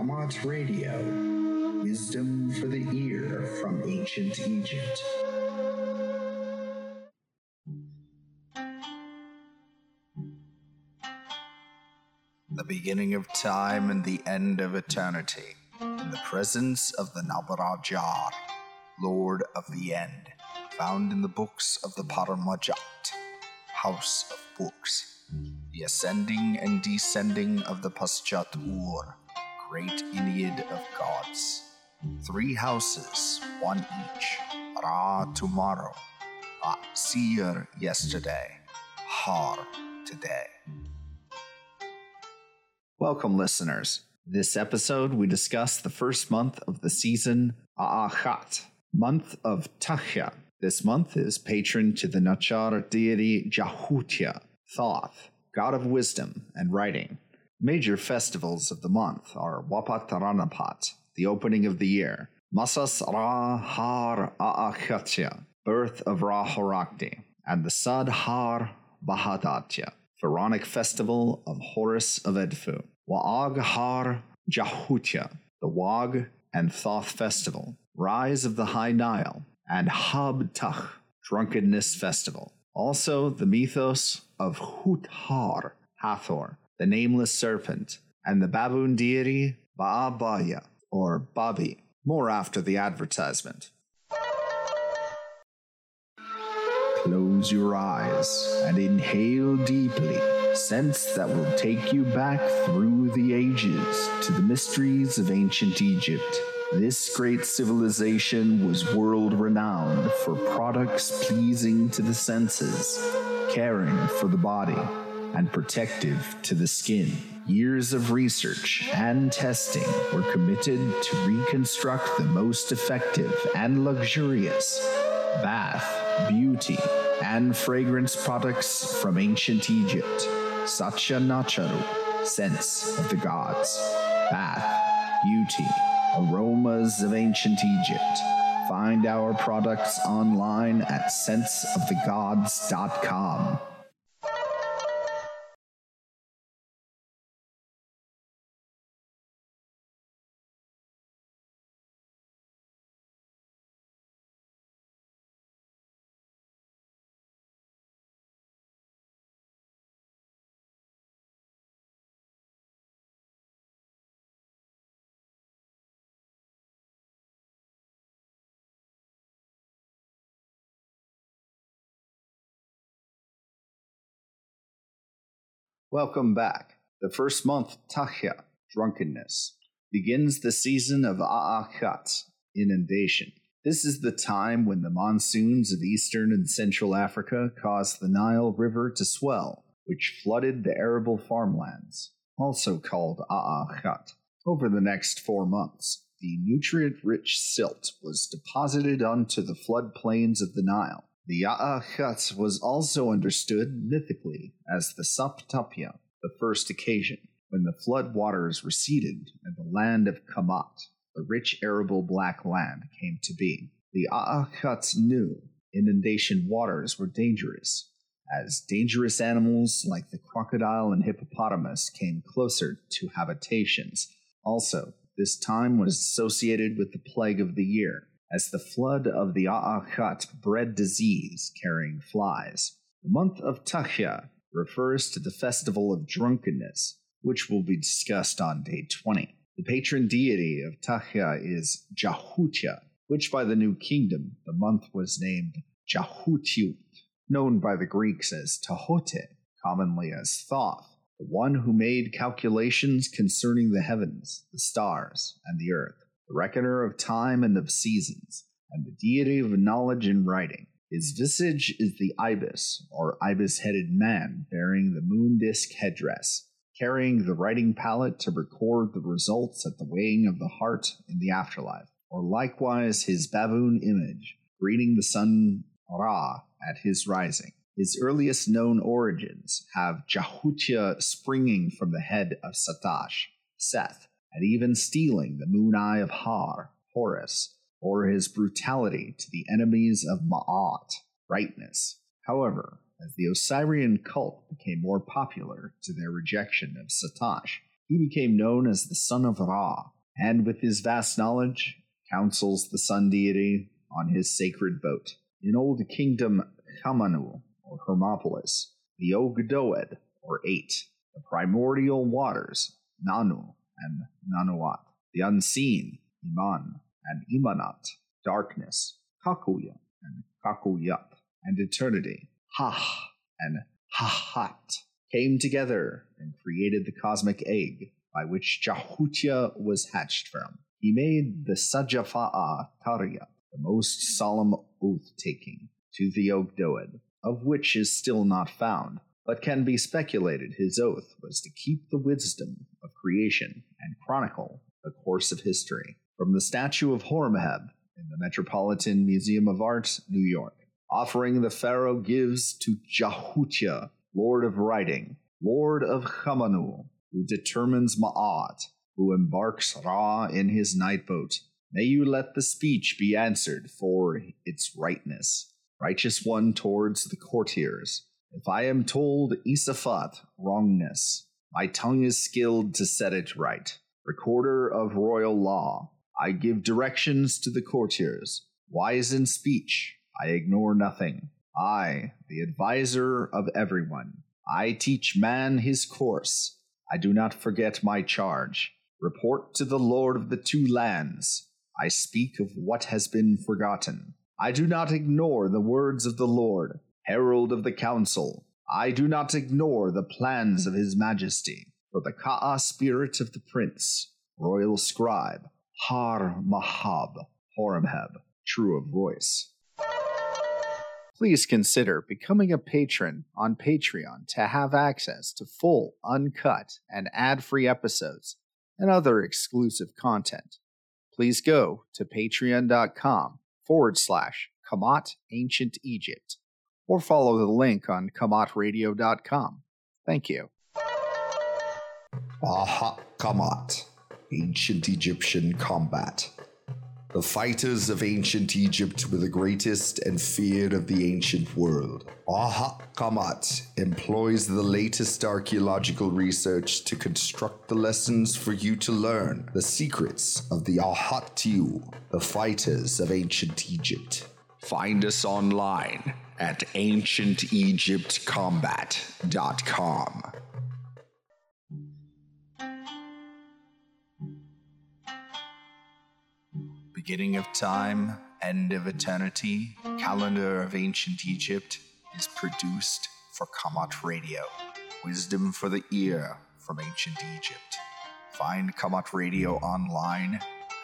Kamat Radio Wisdom for the Ear from Ancient Egypt. The beginning of time and the end of eternity, in the presence of the Nabarajar, Lord of the End, found in the books of the Paramajat, House of Books, the ascending and descending of the Paschat Ur, great Ennead of gods. Three houses, one each. Ra tomorrow, Seer yesterday, Har today. Welcome, listeners. This episode, we discuss the first month of the season, A'achat, month of Tahya. This month is patron to the Nachar deity Jahutya, Thoth, god of wisdom and writing. Major festivals of the month are Wapataranapat, the opening of the year, Masas Ra Har A'achatya, birth of Ra Horakhty, and the Sad Har Bahadatya, Pharaonic festival of Horus of Edfu, Wa'ag Har Jahutya, the Wag and Thoth festival, Rise of the High Nile, and Hab Tach, Drunkenness Festival. Also, the mythos of Hut Har, Hathor, the nameless serpent, and the baboon deity Ba'abaya, or Babi. More after the advertisement. Close your eyes and inhale deeply. Scents that will take you back through the ages to the mysteries of ancient Egypt. This great civilization was world renowned for products pleasing to the senses, caring for the body, and protective to the skin. Years of research and testing were committed to reconstruct the most effective and luxurious bath, beauty, and fragrance products from ancient Egypt. Satya Nacharu, sense of the gods. Bath, beauty, aromas of ancient Egypt. Find our products online at senseofthegods.com. Welcome back. The first month, Tahya, drunkenness, begins the season of A'achat, inundation. This is the time when the monsoons of eastern and central Africa caused the Nile River to swell, which flooded the arable farmlands, also called A'achat. Over the next four months, the nutrient rich silt was deposited onto the floodplains of the Nile. The Ya'achat was also understood mythically as the Saptapya, the first occasion, when the flood waters receded and the land of Kamat, the rich arable black land, came to be. The A'achats knew inundation waters were dangerous, as dangerous animals like the crocodile and hippopotamus came closer to habitations. Also, this time was associated with the plague of the year, as the flood of the A'achat bred disease carrying flies. The month of Tahya refers to the festival of drunkenness, which will be discussed on day 20. The patron deity of Tahya is Jahutya, which by the New Kingdom the month was named Jahutiut, known by the Greeks as Tahote, commonly as Thoth, the one who made calculations concerning the heavens, the stars, and the earth reckoner of time and of seasons, and the deity of knowledge and writing. His visage is the ibis, or ibis headed man, bearing the moon disk headdress, carrying the writing palette to record the results at the weighing of the heart in the afterlife, or likewise his baboon image, greeting the sun Ra at his rising. His earliest known origins have Jahutya springing from the head of Satash, Seth, and even stealing the moon eye of Har, Horus, or his brutality to the enemies of Ma'at, brightness. However, as the Osirian cult became more popular to their rejection of Satash, He became known as the son of Ra, and with his vast knowledge, counsels the sun deity on his sacred boat. In Old Kingdom Kamanu, or Hermopolis, the Ogdoad, or Eight, the primordial waters, Nanu and Nanuat, the unseen, Iman and Imanat, darkness, Kakuya and Kakuyat, and eternity, Hah and Hahat, came together and created the cosmic egg by which Jahutya was hatched from. He made the Sajafa'a Tarya, the most solemn oath taking, to the Ogdoad, of which is still not found, but can be speculated his oath was to keep the wisdom of creation and chronicle the course of history. From the statue of Horemheb in the Metropolitan Museum of Art, New York, offering the pharaoh gives to Jahutya, lord of writing, lord of Chamanu, who determines Ma'at, who embarks Ra in his night boat. May you let the speech be answered for its rightness. Righteous one towards the courtiers. If I am told Isafat wrongness, my tongue is skilled to set it right. Recorder of royal law, I give directions to the courtiers. Wise in speech, I ignore nothing. I, the adviser of everyone, I teach man his course. I do not forget my charge. Report to the Lord of the two lands. I speak of what has been forgotten. I do not ignore the words of the Lord, herald of the council. I do not ignore the plans of his majesty. For the Ka'a spirit of the prince, royal scribe, Har Mahab, Horemheb, true of voice. Please consider becoming a patron on Patreon to have access to full, uncut, and ad free episodes and other exclusive content. Please go to patreon.com forward slash Kamat Ancient Egypt or follow the link on kamatradio.com. Thank you. Aha Kamat, Ancient Egyptian Combat. The fighters of ancient Egypt were the greatest and feared of the ancient world. Aha Kamat employs the latest archaeological research to construct the lessons for you to learn the secrets of the Ahattiu, the fighters of ancient Egypt. Find us online at ancientegyptcombat.com. beginning of time, end of eternity, calendar of ancient Egypt is produced for Kamat Radio. Wisdom for the ear from ancient Egypt. Find Kamat Radio online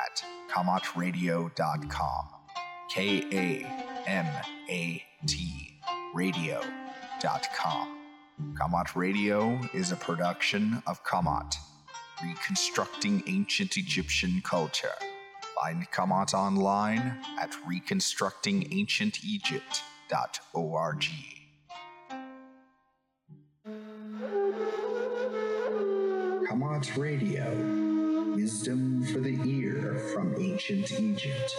at kamatradio.com. K A M A T radio.com. Kamat Radio is a production of Kamat, reconstructing ancient Egyptian culture. Find Kamat online at reconstructingancientegypt.org. Kamat Radio, wisdom for the ear from ancient Egypt.